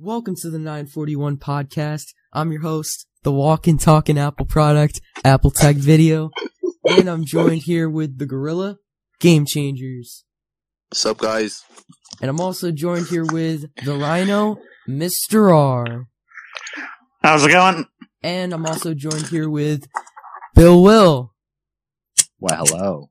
Welcome to the 941 podcast. I'm your host, the walk walking, talking Apple product, Apple Tech Video, and I'm joined here with the Gorilla Game Changers. What's up, guys? And I'm also joined here with the Rhino, Mr. R. How's it going? And I'm also joined here with Bill Will. Well, hello.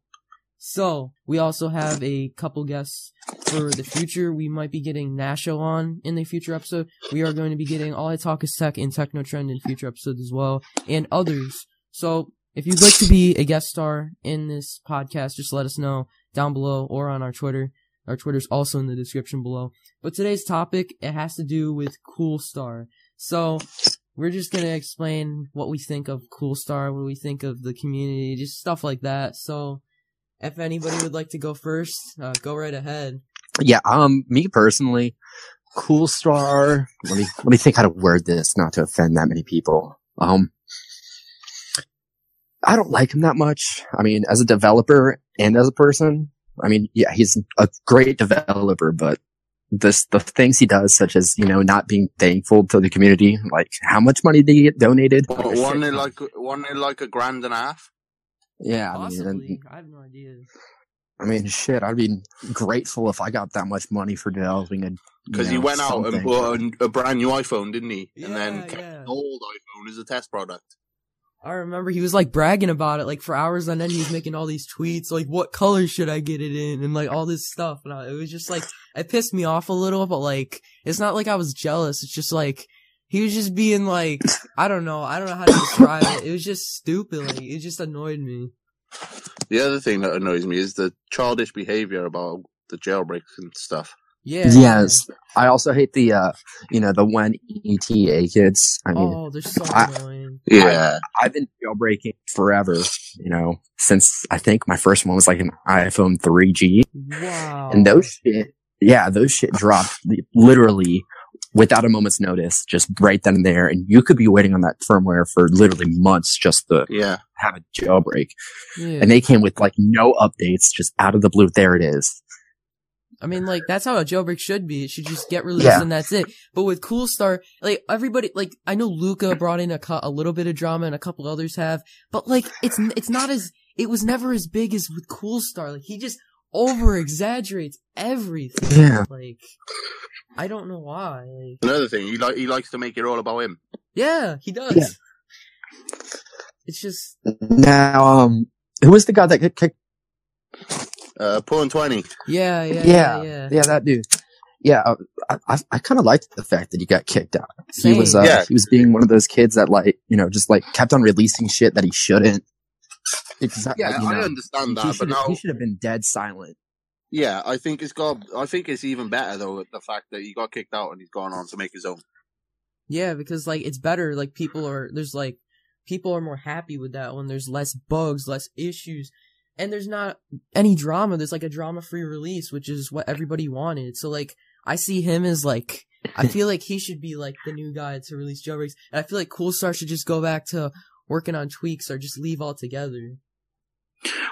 So, we also have a couple guests for the future. We might be getting Nasho on in the future episode. We are going to be getting All I Talk is Tech and Techno Trend in future episodes as well, and others. So, if you'd like to be a guest star in this podcast, just let us know down below or on our Twitter. Our Twitter's also in the description below. But today's topic, it has to do with Cool Star. So, we're just gonna explain what we think of Cool Star, what we think of the community, just stuff like that. So, if anybody would like to go first, uh, go right ahead. Yeah, um, me personally, Cool Star. Let me let me think how to word this, not to offend that many people. Um, I don't like him that much. I mean, as a developer and as a person, I mean, yeah, he's a great developer, but this the things he does, such as you know, not being thankful to the community. Like, how much money did he get donated? Like a Wasn't shit it ton. like wasn't like a grand and a half? Yeah, I mean, I have no idea. I mean, shit, I'd be grateful if I got that much money for developing a. Because he know, went out and bought a, a brand new iPhone, didn't he? and Yeah, then kept yeah. an old iPhone as a test product. I remember he was like bragging about it, like for hours on end. He was making all these tweets, like "What color should I get it in?" and like all this stuff. And I, it was just like it pissed me off a little, but like it's not like I was jealous. It's just like he was just being like I don't know, I don't know how to describe it. It was just stupid. Like it just annoyed me. The other thing that annoys me is the childish behavior about the jailbreaks and stuff. Yeah. Yes, I also hate the, uh, you know, the one ETA kids. I mean, Oh, they're so I- annoying. Yeah. I've been jailbreaking forever, you know, since I think my first one was like an iPhone 3G. Wow. And those shit, yeah, those shit dropped literally without a moment's notice, just right then and there. And you could be waiting on that firmware for literally months just to Yeah. have a jailbreak. Yeah. And they came with like no updates, just out of the blue. There it is. I mean, like that's how a jailbreak should be. It should just get released Yeah. and that's it. But with Cool Star, like everybody, like I know Luca brought in a cou- a little bit of drama and a couple others have, but like it's it's not as it was never as big as with Cool Star. Like he just over exaggerates everything. Yeah. Like I don't know why. Like Another thing, he like he likes to make it all about him. yeah, he does. Yeah. It's just Now, um, who was the guy that got kicked? Uh, Pwn twenty. yeah, yeah, yeah, Yeah, yeah. yeah, that dude. Yeah, uh, I, I, I kind of liked the fact that he got kicked out. He was, uh, Yeah. he was being one of those kids that like, you know, just like kept on releasing shit that he shouldn't. Exactly. Yeah, you I know, understand he that, but now, he should have been dead silent. yeah, I think it's got. I think it's even better though the fact that he got kicked out and he's gone on to make his own. Yeah, because like it's better. Like people are there's like people are more happy with that when there's less bugs, less issues, and there's not any drama. There's like a drama free release, which is what everybody wanted. So like I see him as like I feel like he should be like the new guy to release jailbreaks, and I feel like Cool Star should just go back to working on tweaks or just leave altogether.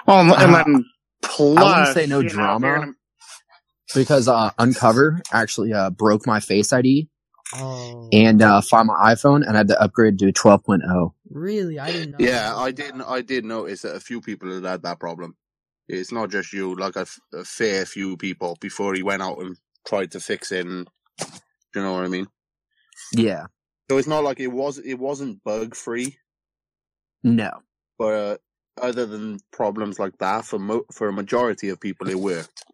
Well, and Uh, then plus, say no you know, if drama. you're gonna- Because, uh, Uncover actually, uh, broke my face ID Oh, and, uh, found my iPhone and I had to upgrade to 12.0. really? I didn't know. Yeah, I didn't. I did notice that a few people had had that problem. It's not just you, like a, f- a fair few people before he went out and tried to fix it. And, do you know what I mean? Yeah. So it's not like it was. It wasn't bug free, No. but uh, other than problems like that, for mo- for a majority of people, it worked.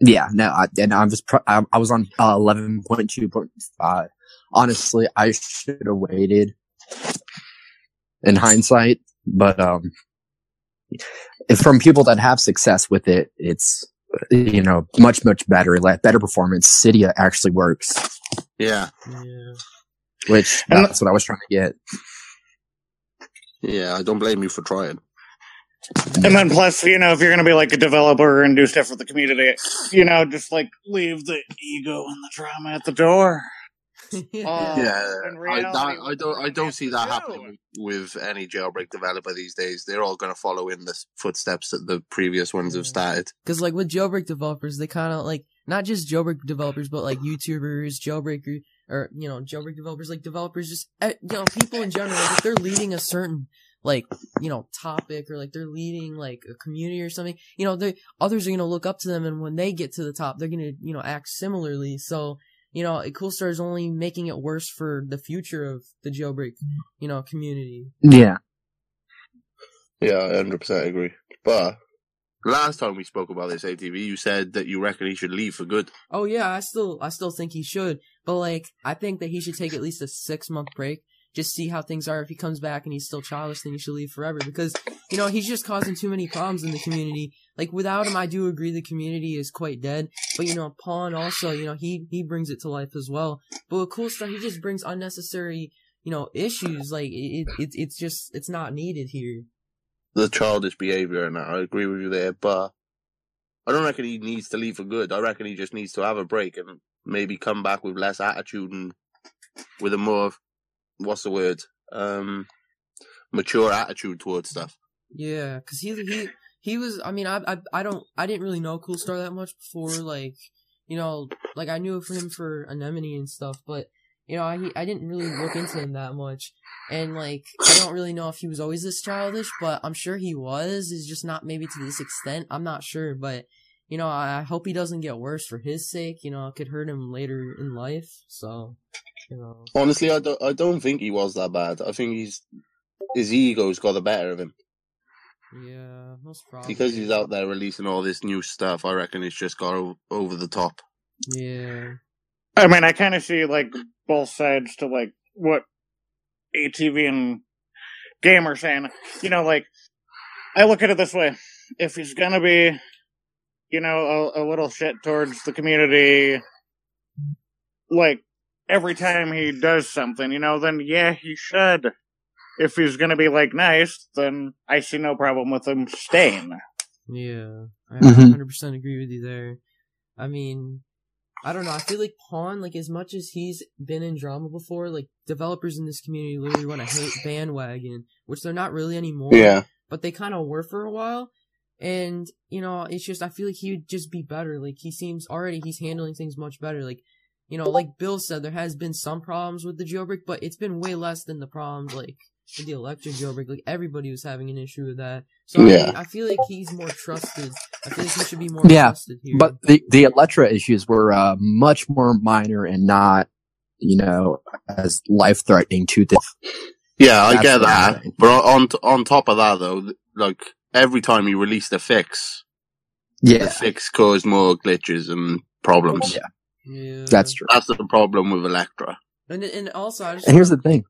Yeah, no, I, and I was pro- I, I was on uh, eleven point two point five. Honestly, I should have waited. In hindsight, but um, if from people that have success with it, it's you know much much better, like better performance. Cydia actually works, Yeah, Yeah. which And- that's what I was trying to get. yeah. I don't blame you for trying. And then plus, you know, if you're going to be like a developer and do stuff for the community, you know, just like leave the ego and the drama at the door. Oh, yeah, I, that, I don't. I don't see that do? happening with any jailbreak developer these days. They're all going to follow in the footsteps that the previous ones have started. Because like with jailbreak developers, they kind of like not just jailbreak developers, but like YouTubers, jailbreakers. or you know jailbreak developers like developers just eh, you know people in general like, if they're leading a certain like you know topic or like they're leading like a community or something you know they others are going to look up to them and when they get to the top they're going to you know act similarly so you know coolstar is only making it worse for the future of the jailbreak you know community Yeah. Yeah, I hundred percent agree. But last time we spoke about this ATV, you said that you reckon he should leave for good. Oh yeah, I still I still think he should, but like I think that he should take at least a six month break, just see how things are. If he comes back and he's still childish, then he should leave forever because you know he's just causing too many problems in the community. Like without him, I do agree the community is quite dead. But you know, Pawn also, you know, he he brings it to life as well. But with Cool Star, he just brings unnecessary you know issues. Like it, it it's just it's not needed here. The childish behaviour and I agree with you there, but I don't reckon he needs to leave for good. I reckon he just needs to have a break and maybe come back with less attitude and with a more what's the word? Um mature attitude towards stuff. Yeah, cause he he he was. I mean, I I I don't. I didn't really know Cool Star that much before. Like, you know, like I knew for him for Anemone and stuff, but you know, I I didn't really look into him that much, and like I don't really know if he was always this childish, but I'm sure he was. Is just not maybe to this extent. I'm not sure, but you know, I, I hope he doesn't get worse for his sake. You know, it could hurt him later in life. So, you know, Honestly, I don't I don't think he was that bad. I think he's his ego's got the better of him. yeah, most probably Because he's out there releasing all this new stuff, I reckon it's just got o- over the top. Yeah, I mean, I kind of see like both sides to like what ATV and Game are saying. You know, like I look at it this way: if he's gonna be, you know, a, a little shit towards the community, like every time he does something, you know, then yeah, he should. If he's gonna be like nice, then I see no problem with him staying. Yeah, I Mhm. 100% agree with you there. I mean, I don't know. I feel like Pawn, like as much as he's been in drama before, like developers in this community literally want to hate bandwagon, which they're not really anymore. Yeah. But they kind of were for a while. And, you know, it's just, I feel like he would just be better. Like he seems already, he's handling things much better. Like, you know, like Bill said, there has been some problems with the jailbreak, but it's been way less than the problems, like, with the electric jailbreak. Like everybody was having an issue with that. So I, Yeah. mean, I feel like he's more trusted. I feel like he should be more Yeah, trusted here. But the the Electra issues were uh, much more minor and not, you know, as life threatening to the. Yeah, I That's get that. But on on top of that, though, like every time you released a fix, yeah, the fix caused more glitches and problems. Yeah. yeah, that's true. That's the problem with Electra. And and also, I just And here's the thing: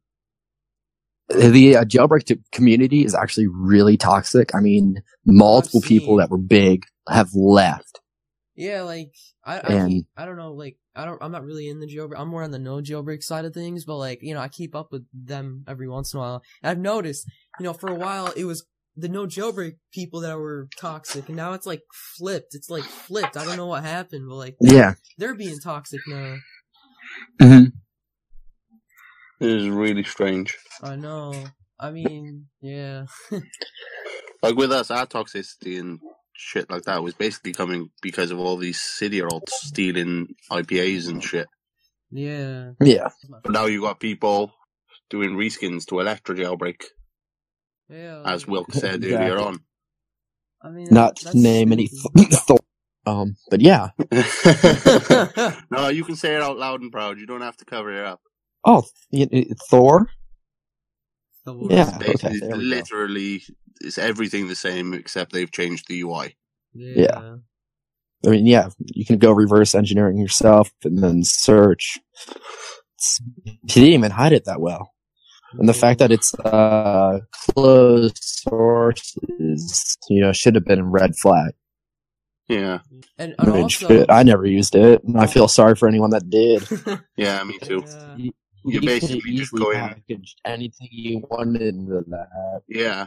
the uh, jailbreak to community is actually really toxic. I mean, multiple people that were big have left. Yeah, like I I, And- keep, I don't know, like I don't I'm not really in the jailbreak. I'm more on the no jailbreak side of things, but like you know I keep up with them every once in a while. And I've noticed, you know, for a while it was the no jailbreak people that were toxic, and now it's like flipped. It's like flipped. I don't know what happened, but like Yeah. they're being toxic now. hmm It is really strange. I know. I mean, yeah, Like with us, our toxicity and shit like that was basically coming because of all these city adults stealing IPAs and shit. yeah. Yeah. But now you got people doing reskins to Electra jailbreak, Yeah, as Wilk said Exactly. earlier on. I mean, Not that's name any. stupid. Th- th- um, but yeah. no, you can say it out loud and proud. You don't have to cover it up. Oh, y- y- Thor. The worst. Yeah. Okay, there we go. literally, it's everything the same except they've changed the UI. Yeah. I mean, yeah, you can go reverse engineering yourself and then search. It's, he didn't even hide it that well. And the fact that it's uh closed source is, you know, should have been a red flag. Yeah, and, I and mean, also, shit, I never used it, and I feel sorry for anyone that did. yeah, me too. Yeah. You, You could basically just easily go in- package anything you wanted into that. Yeah,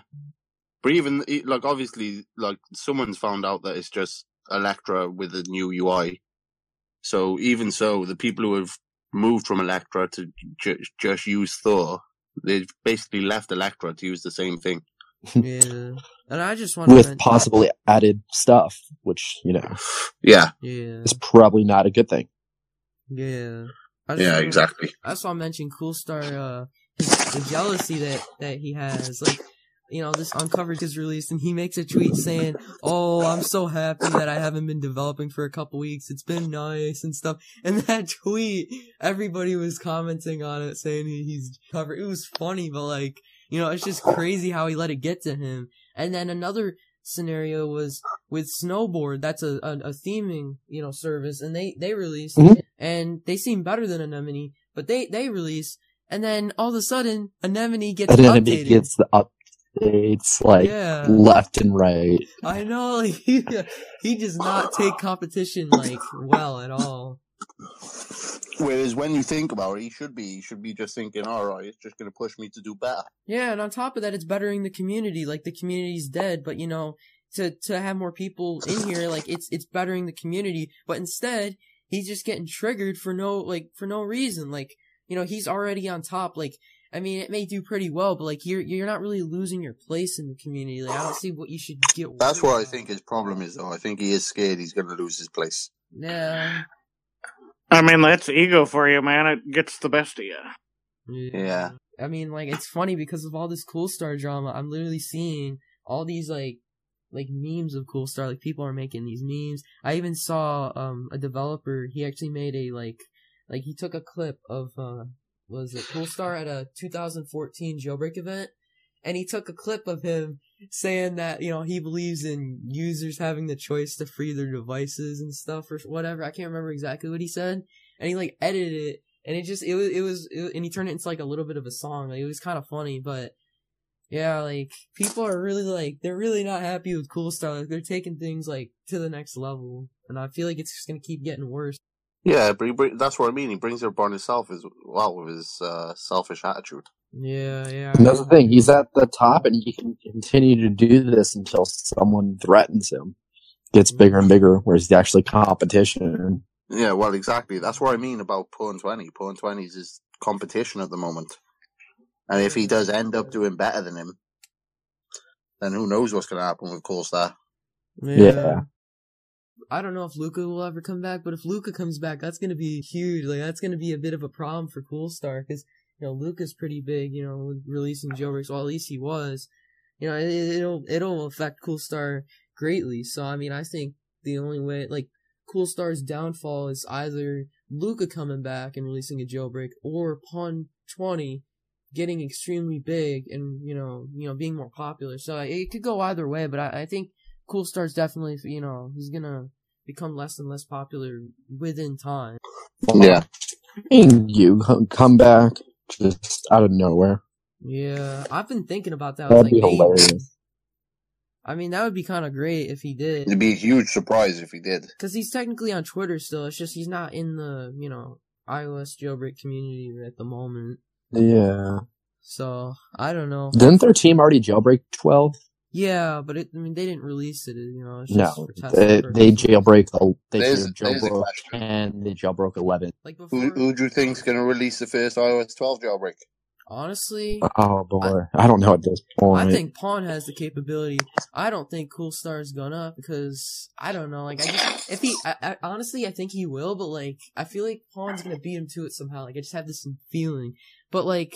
but even like obviously, like someone's found out that it's just Electra with a new UI. So even so, the people who have moved from Electra to ju- just use Thor, they've basically left Electra to use the same thing. yeah. And I just want With mention, possibly added stuff, which, you know, Yeah, yeah, is probably not a good thing. yeah. Yeah, wanna- exactly. I just want to mention Cool Star, uh, the jealousy that, that he has. Like, you know, this Uncovered is released and he makes a tweet saying, Oh, I'm so happy that I haven't been developing for a couple weeks. It's been nice and stuff. And that tweet, everybody was commenting on it saying he, he's covered. It was funny, but like, you know, it's just crazy how he let it get to him. And then another scenario was with Snowboard. That's a, a, a theming, you know, service and they, they released Mhm. and they seem better than Anemone, but they, they release and then all of a sudden Anemone gets it updated. gets the updates like yeah, left and right. I know. Like, he, he does not take competition like well at all. Whereas when you think about it, he should be. He should be just thinking, all right, it's just going to push me to do better. Yeah, and on top of that, it's bettering the community. Like the community's dead, but you know, to to have more people in here, like it's it's bettering the community. But instead, he's just getting triggered for no like for no reason. Like you know, he's already on top. Like I mean, it may do pretty well, but like you're you're not really losing your place in the community. Like I don't see what you should get. That's worried what I think his problem is, though. I think he is scared he's going to lose his place. Yeah. I mean, that's ego for you, man. It gets the best of you. Yeah. I mean, like it's funny because of all this Cool Star drama. I'm literally seeing all these like like memes of Cool Star. Like people are making these memes. I even saw um a developer. He actually made a like like he took a clip of uh was it Cool Star at a 2014 jailbreak event, and he took a clip of him saying that you know he believes in users having the choice to free their devices and stuff or whatever. I can't remember exactly what he said, and he like edited it and it just it was it was it, and he turned it into like a little bit of a song. Like it was kind of funny, but yeah, like people are really like they're really not happy with Cool Star. Like they're taking things like to the next level, and I feel like it's just gonna keep getting worse. Yeah, but he bring, that's what I mean. He brings it upon himself as well with his uh, selfish attitude. Yeah, yeah. And that's the thing. He's at the top, and he can continue to do this until someone threatens him. Gets bigger and bigger, whereas it's actually competition. Yeah, well, exactly. That's what I mean about Pwn 20. Pwn 20 is his competition at the moment. And if he does end up doing better than him, then who knows what's going to happen with Coolstar. Yeah. I don't know if Luca will ever come back, but if Luca comes back, that's gonna be huge. Like that's gonna be a bit of a problem for Cool Star because you know Luca's pretty big. You know, releasing jailbreaks. Well, at least he was. You know, it, it'll it'll affect Cool Star greatly. So I mean, I think the only way like Cool Star's downfall is either Luca coming back and releasing a jailbreak or Pawn Twenty getting extremely big and you know you know being more popular. So it could go either way, but I, I think Cool Star's definitely you know he's gonna become less and less popular within time. Yeah. And you come back just out of nowhere. Yeah, I've been thinking about that. I was That'd like, be maybe- hilarious. I mean, that would be kind of great if he did, It'd be a huge surprise if he did. because he's technically on Twitter still. It's just he's not in the you know iOS jailbreak community at the moment. Yeah. So I don't know. Didn't their team already jailbreak 12? Yeah, but it, I mean, they didn't release it. You know, it's just No. for They, they purposes. jailbreak, el- they There's- there's a jailbroke 10, they jailbroke 11. Like Who, before, who do you think's going to release the first iOS 12 jailbreak? honestly, Oh boy. I, don't know at this point. I think Pawn has the capability. I don't think Cool Star's gonna because I don't know. Like I just if he, I, I, honestly, I think he will, but like I feel like Pawn's gonna beat him to it somehow. Like I just have this feeling, but like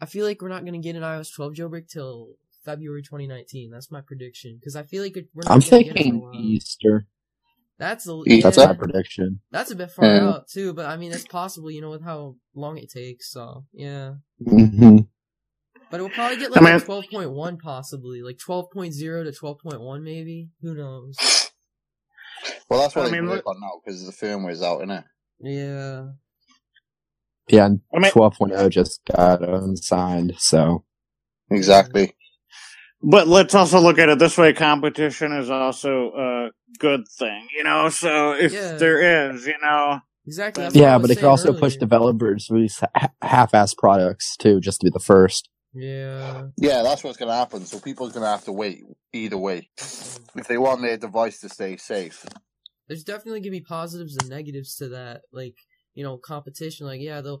I feel like we're not gonna get an iOS 12 jailbreak till February 2019. That's my prediction because I feel like it- we're not I'm gonna get it for a thinking. Easter. That's a Easter. That's my prediction. that's a bit far Yeah. out too, but I mean it's possible, you know, with how long it takes. So yeah. hmm But it will probably get I like mean- a twelve point one, possibly like 12.0 to twelve point one, maybe. Who knows? Well, that's what I I mean, mean, look- work on now because the firmware's out, innit? Yeah, Yeah, and I mean, 12.0 just got unsigned, so. Exactly. But let's also look at it this way: competition is also a good thing, you know. So if Yeah. there is, you know, exactly. that's Yeah, but it could saying also push developers to release half-ass products too, just to be the first. Yeah, Yeah, that's what's going to happen. So people's going to have to wait either way if they want their device to stay safe. there's definitely gonna be positives and negatives to that. Like you know, competition. Like yeah, they'll, they'll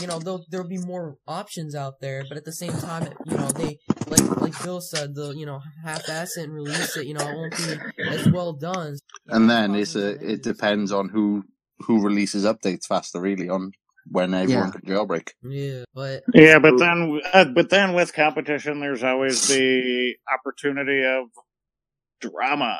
you know, they'll there'll be more options out there, but at the same time, you know, they like like Bill said, they'll you know half-ass it and release it. You know, it won't be as well done. And then it's a, it depends on who who releases updates faster, really, on when everyone Yeah. could jailbreak. Yeah, but Yeah, but then, uh, but then with competition, there's always the opportunity of drama.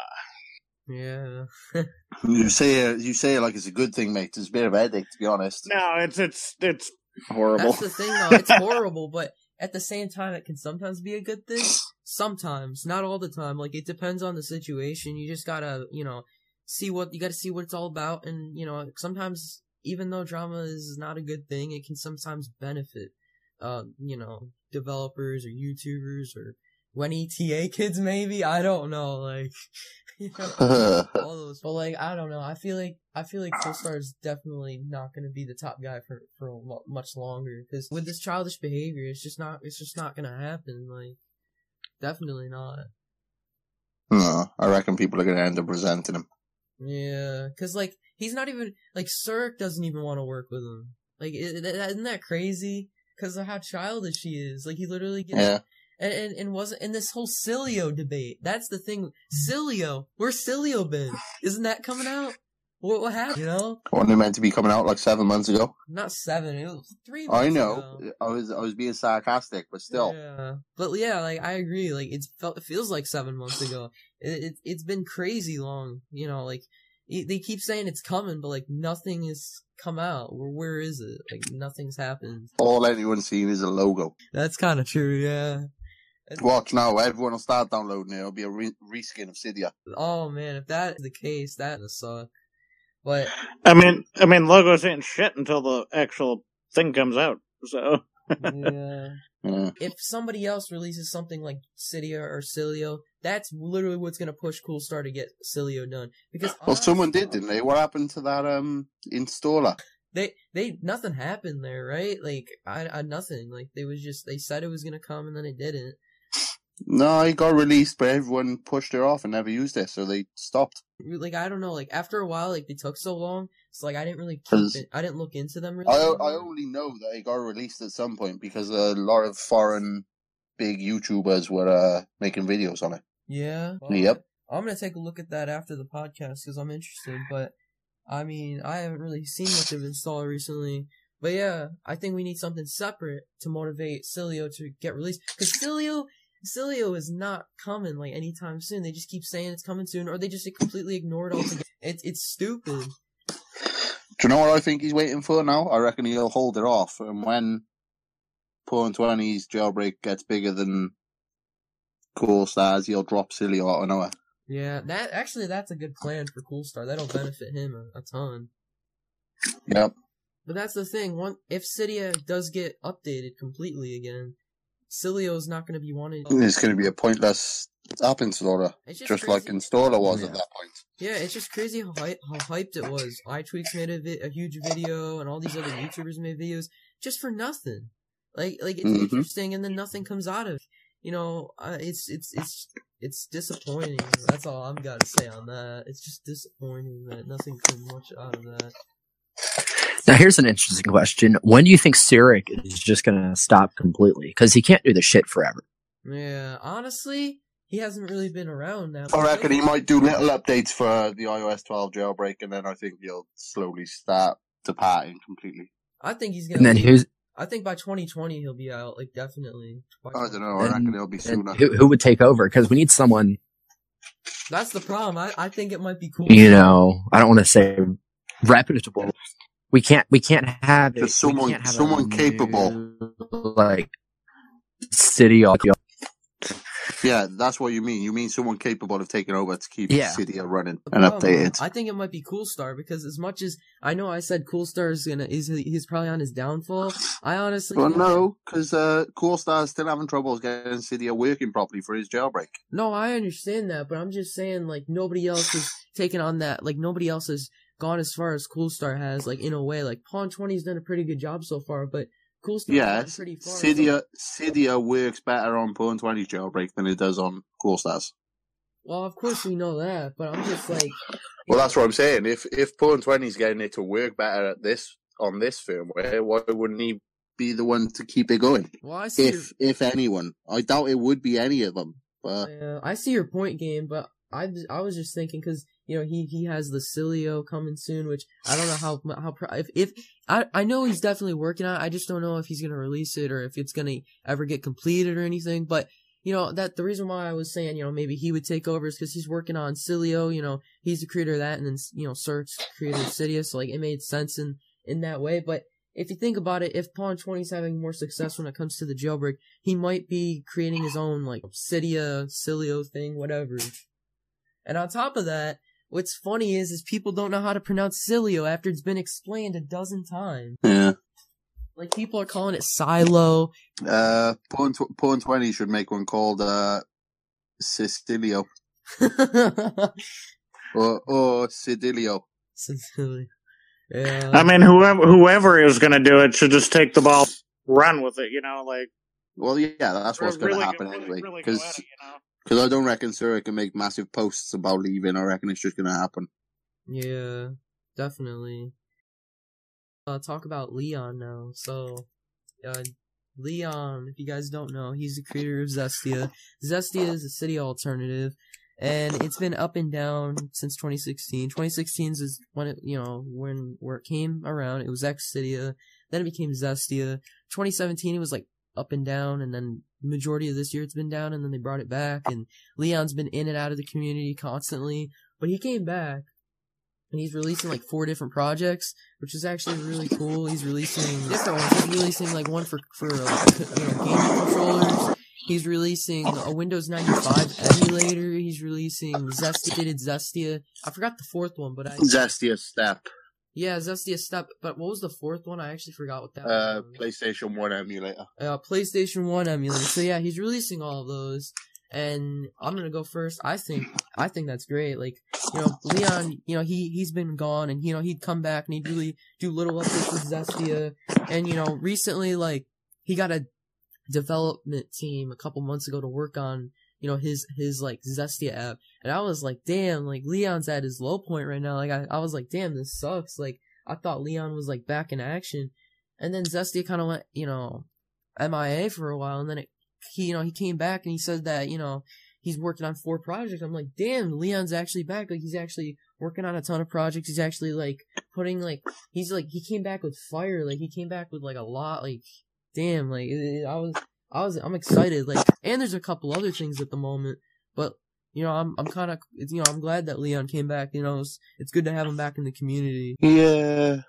yeah, You say it, you say it like it's a good thing, mate. It's a bit of a headache, to be honest. No, it's it's it's horrible. that's the thing though. It's horrible, but at the same time, it can sometimes be a good thing. Sometimes, not all the time. Like it depends on the situation. You just gotta, you know, see what you gotta see what it's all about, and you know, sometimes even though drama is not a good thing, it can sometimes benefit, uh, you know, developers or YouTubers or when ETA kids maybe. I don't know, like, you know. all those. But like, I don't know. I feel like I feel like Coolstar is definitely not going to be the top guy for for much longer because with this childish behavior, it's just not it's just not going to happen. Like, definitely not. no, I reckon people are going to end up resenting him. Yeah, because like he's not even like Saurik doesn't even want to work with him. Like, isn't that crazy? Because of how childish she is. Like, he literally gets Yeah. And, and and wasn't in this whole Sileo debate. That's the thing. Sileo, where's Sileo been? Isn't that coming out? What what happened? You know, Wasn't it meant to be coming out like seven months ago? not seven. It was three. Months I know. ago. I was I was being sarcastic, but still. Yeah, but yeah, like I agree. Like it's felt it feels like seven months ago. It, it it's been crazy long. You know, like they keep saying it's coming, but like nothing has come out. Where where is it? Like nothing's happened. All anyone's seen is a logo. That's kind of true. Yeah. Watch now, everyone will start downloading it. It'll be a re- reskin of Cydia. Oh man, if that is the case, that would suck. But I mean, I mean, logos ain't shit until the actual thing comes out. So yeah. Yeah. if somebody else releases something like Cydia or Sileo, that's literally what's gonna push Cool Star to get Sileo done. Because Well, someone did, didn't they? What happened to that um installer? They they nothing happened there, right? Like I, I nothing. Like they was just they said it was gonna come and then it didn't. No, it got released, but everyone pushed it off and never used it, so they stopped. Like I don't know. Like after a while, like they took so long. It's like I didn't really keep it. I didn't look into them really. I. I only know that it got released at some point because a lot of foreign big YouTubers were uh, making videos on it. Yeah. Yep. I'm gonna take a look at that after the podcast because I'm interested. But I mean, I haven't really seen much of install recently. But yeah, I think we need something separate to motivate Sileo to get released because Sileo. Sileo is not coming like anytime soon. They just keep saying it's coming soon, or they just completely ignore it altogether. It's it's stupid. Do you know what I think he's waiting for now? I reckon he'll hold it off, and when Pwn 20's jailbreak gets bigger than Cool Stars, he'll drop Sileo out of nowhere. Yeah, that actually that's a good plan for Cool Star. That'll benefit him a, a ton. Yep. But that's the thing. One, if Cydia does get updated completely again, Sileo's not going to be wanted. It's going to be a pointless app installer, It's just like installer was Yeah. at that point. Yeah, it's just crazy how, hy- how hyped it was. iTweaks made a, vi- a huge video, and all these other YouTubers made videos just for nothing. Like, like it's Mhm. interesting, and then nothing comes out of. it. You know, uh, it's it's it's it's disappointing. That's all I'm got to say on that. It's just disappointing that nothing comes much out of that. Now, here's an interesting question. When do you think Saurik is just going to stop completely? Because he can't do the shit forever. Yeah, honestly, he hasn't really been around that. I reckon he might do little updates for the iOS 12 jailbreak, and then I think he'll slowly start departing completely. I think he's gonna. And then be- who's I think by 2020 he'll be out. Like definitely. By I don't know. I reckon And- it'll be and sooner. who, who would take over? Because we need someone, That's the problem. I, I think it might be cool. you know, I don't want to say reputable. We can't, we can't have it. We someone- can't have a someone new, capable. Like, city audio. Yeah, that's what you mean. You mean someone capable of taking over to keep Yeah. Cydia running and problem, updated. I think it might be Cool Star because as much as I know, I said Cool Star is gonna is he's probably on his downfall. I honestly Well, think- no, because uh, Cool Star's still having troubles getting Cydia working properly for his jailbreak. No, I understand that, but I'm just saying like nobody else has taken on that. Like nobody else has gone as far as Cool Star has. Like in a way, like Pawn 20's done a pretty good job so far, but Cool Star's Yeah, pretty far. so- Cydia, Cydia works better on Pawn 20's jailbreak than it does on Cool Stars. Well, of course we know that, but I'm just like. Well, that's what I'm saying. If if Pawn 20's getting it to work better at this on this firmware, why wouldn't he be the one to keep it going? Well, I see. your- If if anyone, I doubt it would be any of them. But Yeah, I see your point, game, but I I was just thinking because you know, he he has the Sileo coming soon, which I don't know how how if if I I know he's definitely working on. it. I just don't know if he's gonna release it or if it's gonna ever get completed or anything. But you know that the reason why I was saying you know maybe he would take over is because he's working on Sileo. You know, he's the creator of that, and then you know Saurik created Cydia, so like it made sense in in that way. But if you think about it, if Pawn 20 is having more success when it comes to the jailbreak, he might be creating his own like Obsidia, Sileo thing, whatever. And on top of that, what's funny is is people don't know how to pronounce Sileo after it's been explained a dozen times. Yeah. Like people are calling it Silo. Uh, Pawn, tw- Pawn 20 should make one called, uh, Sicilio. Or, or Sidilio. Sicily. Yeah. I mean, whoever whoever is going to do it should just take the ball, run with it. You know, like Well, yeah, that's what's going to happen go, really, anyway. really go Because. I don't reckon Sarah can make massive posts about leaving. I reckon it's just going to happen. Yeah, definitely. Uh, talk about Leon now. So, uh, Leon, if you guys don't know, he's the creator of Zestia. Zestia is a city alternative, and it's been up and down since 2016. 2016 is when it, you know, when where it came around. It was X Cydia, then it became Zestia. 2017 it was like up and down, and then majority of this year it's been down, and then they brought it back. And Leon's been in and out of the community constantly, but he came back and he's releasing like four different projects, which is actually really cool. He's releasing different ones. He's releasing like one for for like, you know gaming controllers. He's releasing a Windows 95 emulator. He's releasing Zestia Zestia. I forgot the fourth one, but I Zestia Step, yeah Zestia Step. But what was the fourth one? I actually forgot what that uh, was. PlayStation 1 emulator. uh, PlayStation One emulator. So yeah, he's releasing all of those, and I'm gonna go first. I think I think that's great. Like you know, Leon, you know he he's been gone, and you know he'd come back and he'd really do little updates with Zestia, and you know recently like he got a development team a couple months ago to work on you know his his like Zestia app, and I was like, damn, like Leon's at his low point right now. Like I I was like, damn, this sucks. Like I thought Leon was like back in action, and then Zestia kind of went you know MIA for a while, and then it he you know he came back and he said that you know he's working on four projects. I'm like, damn, Leon's actually back. Like he's actually working on a ton of projects. He's actually like putting like he's like he came back with fire. Like he came back with like a lot. Like damn, like it, it- I was I was I'm excited. Like and there's a couple other things at the moment, but. You know, I'm I'm kind of you know I'm glad that Leon came back. You know, it's, it's good to have him back in the community. Yeah.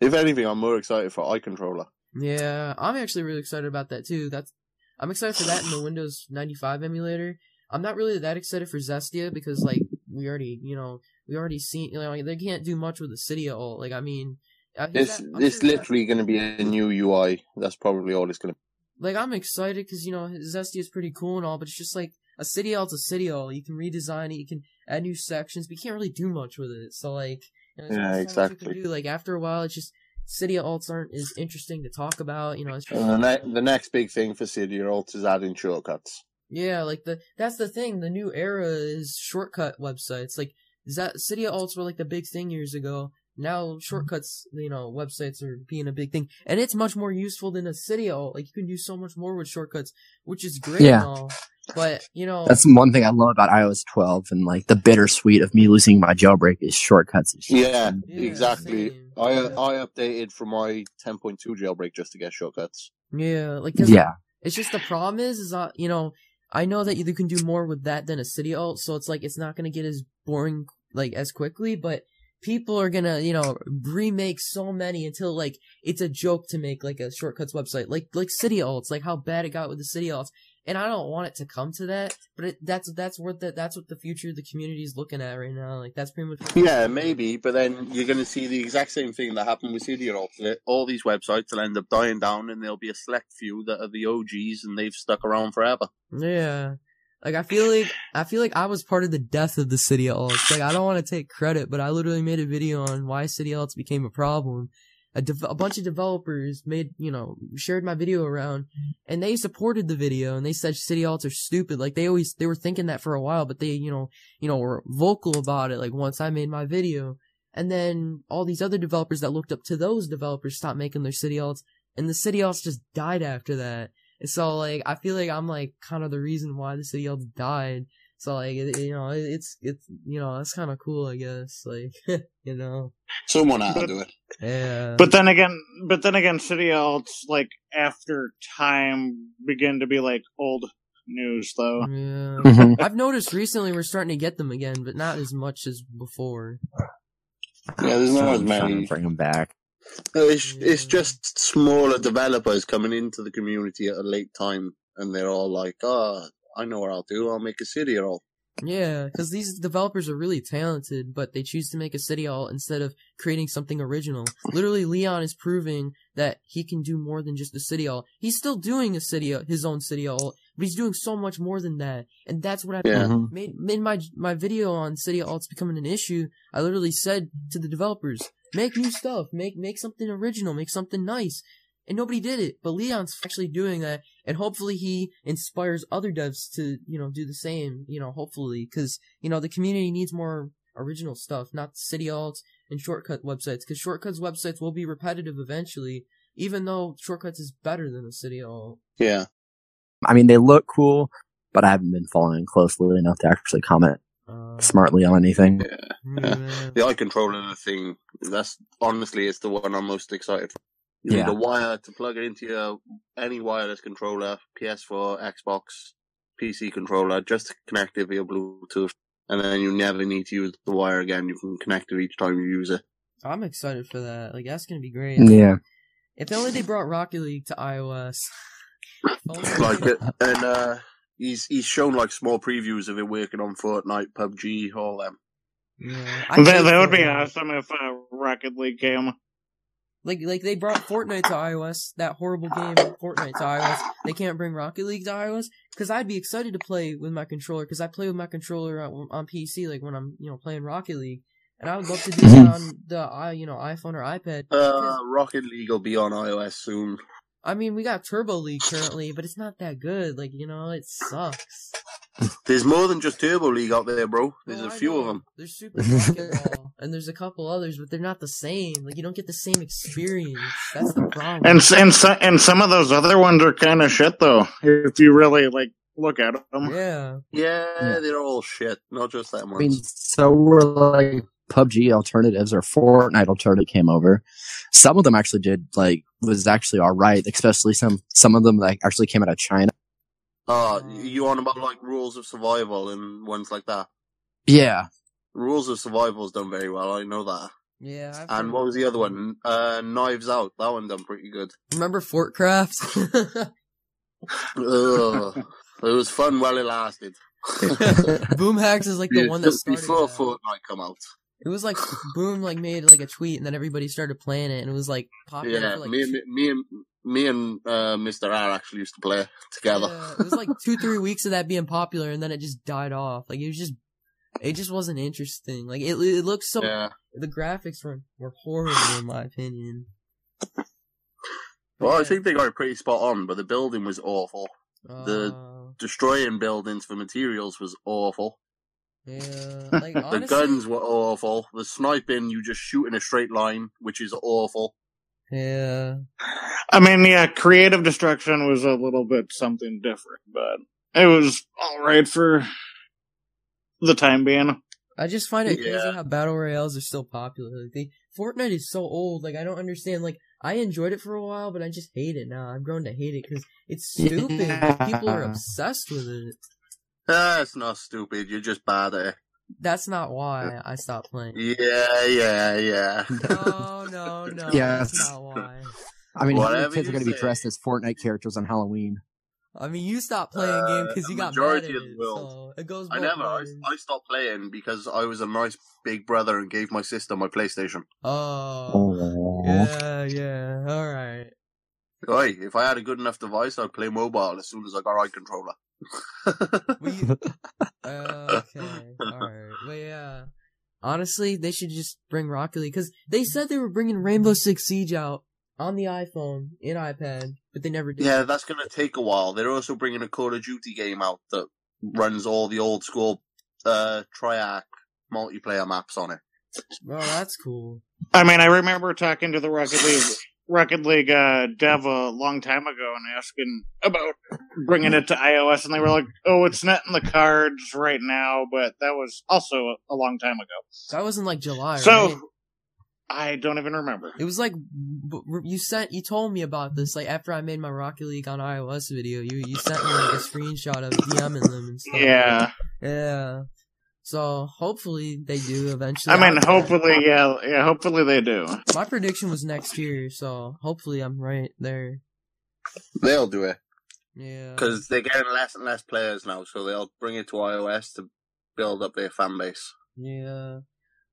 If anything, I'm more excited for Eye Controller. Yeah, I'm actually really excited about that too. That's I'm excited for that in the Windows 95 emulator. I'm not really that excited for Zestia because like we already, you know, we already seen, you know, they can't do much with the city at all. Like I mean, uh, I- It's, I'm it's sure- literally going to be a new UI. That's probably all it's going to like I'm excited because you know Zesty is pretty cool and all, but it's just like a city alt's a city alt. You can redesign it, you can add new sections, but you can't really do much with it. So like, you know, Yeah, only so you exactly. can do. Like after a while, it's just city alts aren't as interesting to talk about. You know, it's just the, ne- the next big thing for city Alt is adding shortcuts. Yeah, like the that's the thing. The new era is shortcut websites. Like that city alts were like the big thing years ago. Now shortcuts, you know, websites are being a big thing, and it's much more useful than a city alt. Like you can do so much more with shortcuts, which is great. Yeah. And all, but you know, That's one thing I love about iOS 12 and like the bittersweet of me losing my jailbreak is shortcuts. Yeah, Yeah, exactly. same. I I updated from my 10.2 jailbreak just to get shortcuts. yeah, like yeah. It's just the problem is, is that, you know, I know that you can do more with that than a city alt, so it's like it's not gonna get as boring like as quickly, but people are gonna, you know, remake so many until like it's a joke to make like a shortcuts website, like like city alts, like how bad it got with the city alts. And I don't want it to come to that, but it, that's that's what the, that's what the future of the community is looking at right now. Like that's pretty much. Yeah, maybe, but then you're going to see the exact same thing that happened with City Alt. that All these websites will end up dying down, and there'll be a select few that are the OGs, and they've stuck around forever. Yeah. Like I feel like I feel like I was part of the death of the city alts. Like I don't want to take credit, but I literally made a video on why city alts became a problem. A, dev- a bunch of developers made, you know, shared my video around, and they supported the video, and they said city alts are stupid. Like they always they were thinking that for a while, but they, you know, you know, were vocal about it. Like once I made my video, and then all these other developers that looked up to those developers stopped making their city alts, and the city alts just died after that. And so like I feel like I'm like kind of the reason why the city alts died. So like, it, you know, it, it's it's you know, that's kind of cool, I guess. Like, you know, Someone had to do it. yeah. But then again, but then again, city alts like after time begin to be like old news though. yeah. Mhm. I've noticed recently we're starting to get them again, but not as much as before. Yeah, there's not as I'm trying many. to bring them back. It's, it's just smaller developers coming into the community at a late time, and they're all like, "Oh, I know what I'll do. I'll make a city all." Yeah, because these developers are really talented, but they choose to make a city alt instead of creating something original. Literally, Leon is proving that he can do more than just a city alt. He's still doing a city, his own city alt, but he's doing so much more than that. And that's what I Yeah. Mhm. made in my my video on city alts becoming an issue. I literally said to the developers, make new stuff, make make something original, make something nice. And nobody did it, but Leon's actually doing that, and hopefully he inspires other devs to, you know, do the same, you know, hopefully, cause, you know, the community needs more original stuff, not city alts and shortcut websites, cause shortcuts websites will be repetitive eventually, even though shortcuts is better than a city alt. Yeah, I mean, they look cool, but I haven't been following closely enough to actually comment smartly on anything. yeah. the eye controller thing. That's honestly, it's the one I'm most excited for. You Yeah. need a wire to plug it into your any wireless controller, PS4, Xbox, PC controller, just to connect it via Bluetooth, and then you never need to use the wire again. You can connect it each time you use it. I'm excited for that. Like that's gonna be great. Yeah. If only they brought Rocket League to iOS. If only they like it, and uh, he's he's shown like small previews of it working on Fortnite, PUBG, all them. Yeah. I That, that would be Fortnite. awesome if uh, Rocket League came. Like like they brought Fortnite to iOS, that horrible game Fortnite to iOS. They can't bring Rocket League to iOS because I'd be excited to play with my controller because I play with my controller on, on PC like when I'm you know playing Rocket League, and I would love to do that on the i you know iPhone or iPad. Uh, Rocket League will be on iOS soon. I mean we got Turbo League currently, but it's not that good. Like you know it sucks. There's more than just Turbo League out there, bro. There's a I few of know. them. There's Super Basketball, and there's a couple others, but they're not the same. Like you don't get the same experience. That's the problem. And and so, and some of those other ones are kind of shit though. If you really like look at them. yeah, Yeah, Yeah. they're all shit. Not just that one. I much. mean, so were like PUBG alternatives or Fortnite alternative came over. Some of them actually did like was actually all right, especially some some of them like actually came out of China. Oh, you on about like rules of survival and ones like that? Yeah, Rules of survival's done very well. I know that. yeah. I've And what was the other one? Uh, Knives Out. That one done pretty good. Remember Fortcraft? Ugh. it was fun while it lasted. Boom Hacks is like the Yeah, one that just started before that. Fortnite come out. It was like Boom like made like a tweet and then everybody started playing it and it was like popular Yeah, for like me, and two- me and me and uh, Mr. R actually used to play together. Yeah, it was like two three weeks of that being popular and then it just died off. Like it was just it just wasn't interesting. Like it it looked so Yeah. the graphics were were horrible in my opinion. Well, I think they got it pretty spot on, but the building was awful. the- Uh, Destroying buildings for materials was awful. Yeah, like The guns were awful. The sniping, you just shoot in a straight line, which is awful. Yeah, I mean, yeah, creative destruction was a little bit something different, but it was all right for the time being. I just find it crazy how battle royales are still popular. Like they, Fortnite is so old. Like I don't understand. Like I enjoyed it for a while, but I just hate it now. I've grown to hate it because it's stupid. People are obsessed with it. That's not stupid. You're just bad at it. That's not why I stopped playing. Yeah, yeah, yeah. No, no, no. Yes. That's not why. I mean, how many kids are going to be dressed as Fortnite characters on Halloween? I mean, you stopped playing a game Uh, because you got mad majority at of the it. world. So it goes. I never. I. I stopped playing because I was a nice big brother and gave my sister my PlayStation. Oh. Oh, Yeah, yeah. All right. Oi, if I had a good enough device, I'd play mobile as soon as I got eye controller. We, uh, okay, alright. But yeah. Honestly, they should just bring Rocket League, because they said they were bringing Rainbow Six Siege out on the iPhone, in iPad, but they never did. yeah, that's gonna take a while. They're also bringing a Call of Duty game out that runs all the old school uh, Treyarch multiplayer maps on it. Well, that's cool. I mean, I remember talking to the Rocket League Rocket League uh, dev a long time ago and asking about bringing it to iOS, and they were like, "Oh, it's not in the cards right now," but that was also a, long time ago. That was in like July, So right? I don't even remember. It was like you sent you told me about this like after I made my Rocket League on iOS video. You you sent me like a screenshot of DMing them and stuff. Yeah, Yeah. So hopefully they do eventually. I mean, I'll- hopefully, yeah, yeah, hopefully they do. my prediction was next year, so hopefully I'm right there. They'll do it Yeah. because they're getting less and less players now, so they'll bring it to iOS to build up their fan base. Yeah.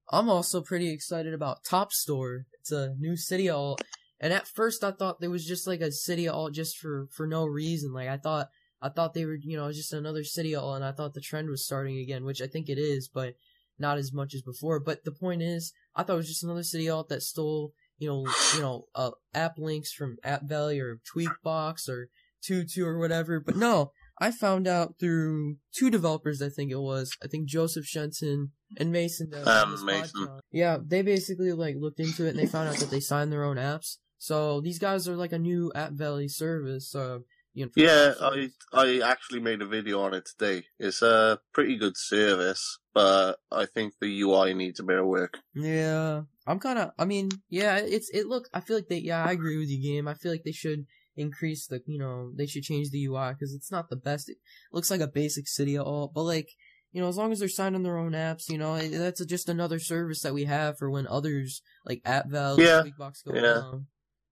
I'm also pretty excited about Top Store. It's a new city alt. And at first I thought there was just like a city alt just for, for no reason. Like I thought, I thought they were, you know, just another city alt and I thought the trend was starting again, which I think it is, but not as much as before. But the point is, I thought it was just another city alt that stole, you know, you know, uh, app links from App Valley or Tweakbox or Tutu or whatever. But no, I found out through two developers, I think it was. I think Joseph Shenton and Mason. Um, Mason. podcast. Yeah, they basically like looked into it and they found out that they signed their own apps. So these guys are like a new App Valley service. So you know. Yeah, I I actually made a video on it today. It's a pretty good service, but I think the UI needs a bit of work. Yeah, I'm kind of. I mean, yeah, it's it. Look, I feel like they. Yeah, I agree with you, game. I feel like they should increase the. You know, they should change the UI because it's not the best. It looks like a basic city at all, but like. You know, as long as they're signing their own apps, you know, it- that's just another service that we have for when others like App Valley, Yeah, go yeah. down.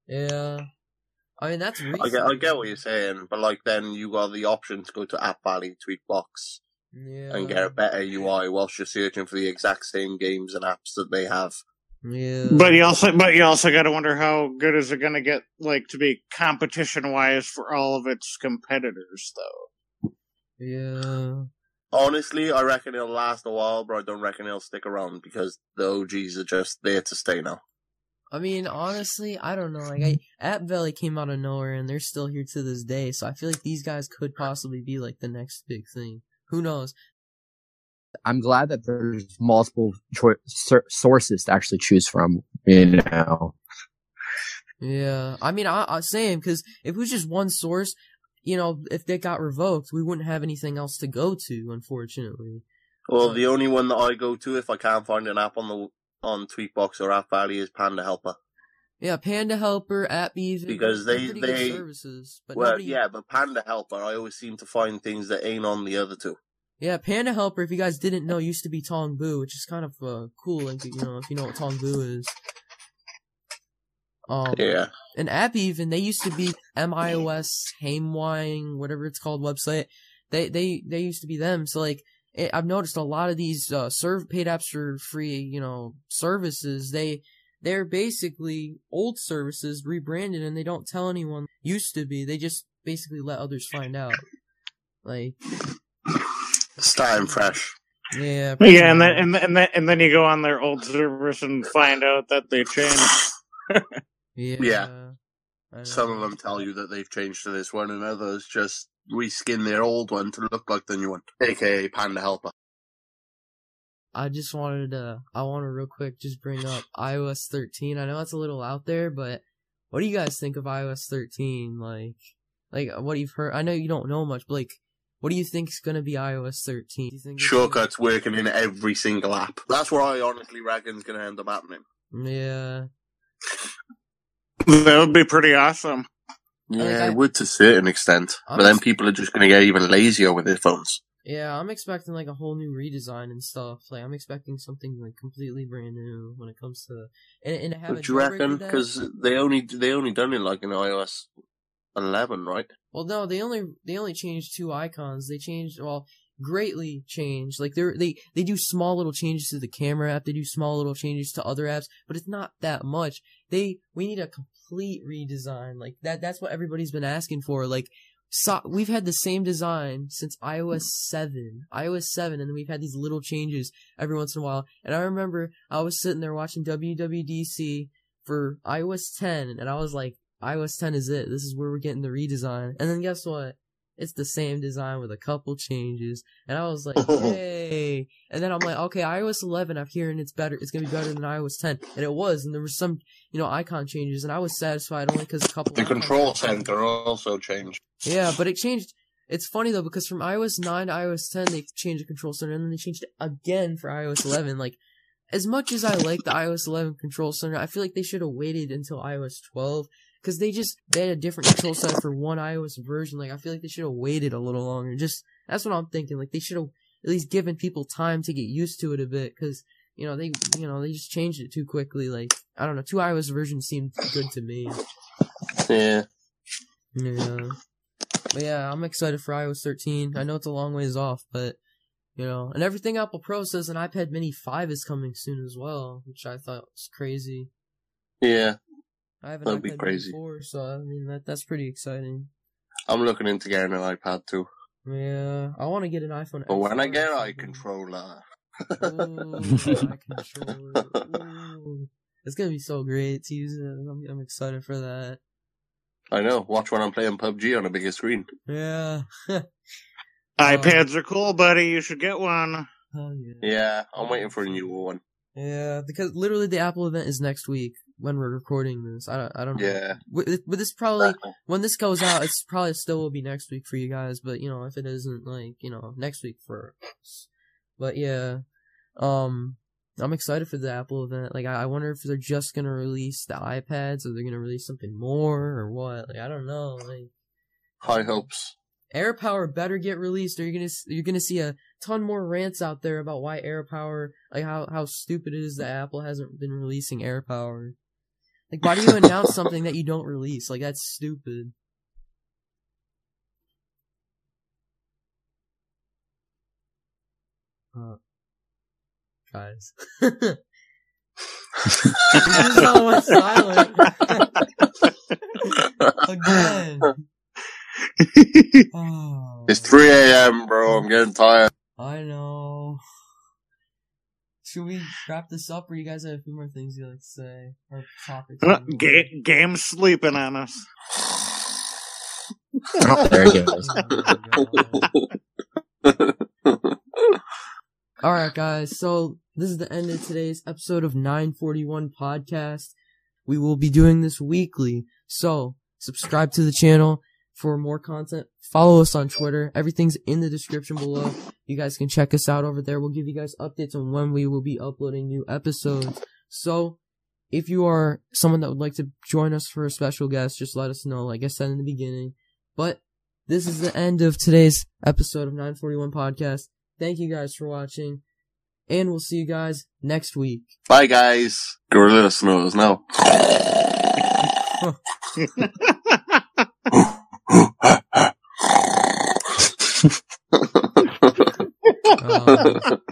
Yeah, I mean that's. I get I get what you're saying, but like then you got the option to go to App Valley, Tweakbox, Yeah. and get a better UI whilst you're searching for the exact same games and apps that they have. Yeah. But you also, but you also got to wonder how good is it going to get, like, to be competition wise for all of its competitors, though. Yeah. Honestly, I reckon it'll last a while, but I don't reckon it'll stick around because the OGs are just there to stay now. I mean, honestly, I don't know. Like, I, App Valley came out of nowhere, and they're still here to this day. So I feel like these guys could possibly be like the next big thing. Who knows? I'm glad that there's multiple choi- sor- sources to actually choose from. You know, Yeah. I mean, I, I same because if it was just one source, you know, if they got revoked, we wouldn't have anything else to go to. Unfortunately. Well, the only one that I go to if I can't find an app on the on Tweakbox or App Valley is Panda Helper. Yeah, Panda Helper, App Even, Because they- good services, but well, nobody, yeah, but Panda Helper, I always seem to find things that ain't on the other two. Yeah, Panda Helper, if you guys didn't know, used to be Tongbu, which is kind of uh, cool, like, you know, if you know what Tongbu is. Um, Yeah. and App Even, they used to be MIOS, Hamewine, whatever it's called, website. They, they, they used to be them. So like, it, I've noticed a lot of these, uh, serve, paid apps for free, you know, services, they, they're basically old services rebranded and they don't tell anyone used to be. They just basically let others find out. Like, Starting fresh. yeah. Yeah, and then, and then and then and then you go on their old service and find out that they changed. Yeah. Yeah. Some of them tell you that they've changed to this one, and others just reskin their old one to look like the new one, aka Panda Helper. I just wanted to, I want to real quick just bring up iOS 13. I know it's a little out there, but what do you guys think of iOS 13? Like, like uh, what you've heard? I know you don't know much, but like, what do you think is gonna be iOS 13? Do you think it's gonna- Shortcuts working in every single app. That's where I honestly reckon is going to end up happening. Yeah. That would be pretty awesome. Like, Yeah, I- it would to a certain extent, I'm but then people are just going to get even lazier with their phones. Yeah, I'm expecting like a whole new redesign and stuff. Like, I'm expecting something like completely brand new when it comes to, and, and to have a you reckon? jailbreak with that. Because they only they only done it like in iOS 11, right? Well, no, they only they only changed two icons. They changed well, greatly changed. Like they they they do small little changes to the camera app. They do small little changes to other apps, but it's not that much. They we need a complete redesign. Like that. That's what everybody's been asking for. Like. So, we've had the same design since iOS 7. iOS 7, and then we've had these little changes every once in a while. And I remember I was sitting there watching WWDC for iOS 10, and I was like, iOS 10 is it. This is where we're getting the redesign. And then guess what? It's the same design with a couple changes. And I was like, yay. And then I'm like, okay, iOS 11, I'm hearing it's better. It's going to be better than iOS 10. And it was. And there were some, you know, icon changes. And I was satisfied only because a couple. The control center also changed. Yeah, but it changed. It's funny though because from iOS 9 to iOS 10 they changed the control center and then they changed it again for iOS 11. Like, as much as I like the iOS 11 control center, I feel like they should have waited until iOS 12 because they just they had a different control set for one iOS version. Like, I feel like they should have waited a little longer. Just that's what I'm thinking. Like, they should have at least given people time to get used to it a bit because you know they you know they just changed it too quickly. Like, I don't know, two iOS versions seemed good to me. Yeah. Yeah. But yeah, I'm excited for iOS 13. I know it's a long ways off, but you know, and everything Apple Pro says an iPad Mini 5 is coming soon as well, which I thought was crazy. Yeah. I have an That'd be crazy. Mini 4, so I mean that that's pretty exciting. I'm looking into getting an iPad too. Yeah, I want to get an iPhone. But when I X4 get or eye something. controller. Ooh, eye controller. Ooh. It's gonna be so great to use it. I'm, I'm excited for that. I know. Watch when I'm playing PUBG on a bigger screen. Yeah. Uh, iPads are cool, buddy. You should get one. Hell yeah. Yeah, I'm waiting for a new one. Yeah, because literally the Apple event is next week when we're recording this. I don't, I don't know. Yeah. But this probably when this goes out, it's probably still will be next week for you guys. But you know, if it isn't, like you know, next week for us. But yeah, um, I'm excited for the Apple event. Like, I, I wonder if they're just gonna release the iPads or they're gonna release something more or what. Like, I don't know. Like, High hopes. Air Power better get released, or you're gonna you're gonna see a ton more rants out there about why Air Power, like how how stupid it is that Apple hasn't been releasing AirPower. Like, why do you announce something that you don't release? Like, that's stupid. Uh, guys, this is all went silent again. Oh. It's 3 a.m., bro. I'm getting tired. I know. Should we wrap this up, or you guys have a few more things you'd like to say or topics? Uh, Ga- game's sleeping on us. Oh, there it goes. All right, guys. So this is the end of today's episode of 941 podcast. We will be doing this weekly. So subscribe to the channel for more content. Follow us on Twitter. Everything's in the description below. You guys can check us out over there. We'll give you guys updates on when we will be uploading new episodes. So if you are someone that would like to join us for a special guest, just let us know, like I said in the beginning. But this is the end of today's episode of 941 podcast. Thank you guys for watching, and we'll see you guys next week. Bye, guys. Gorilla Snows now. ハハハハ!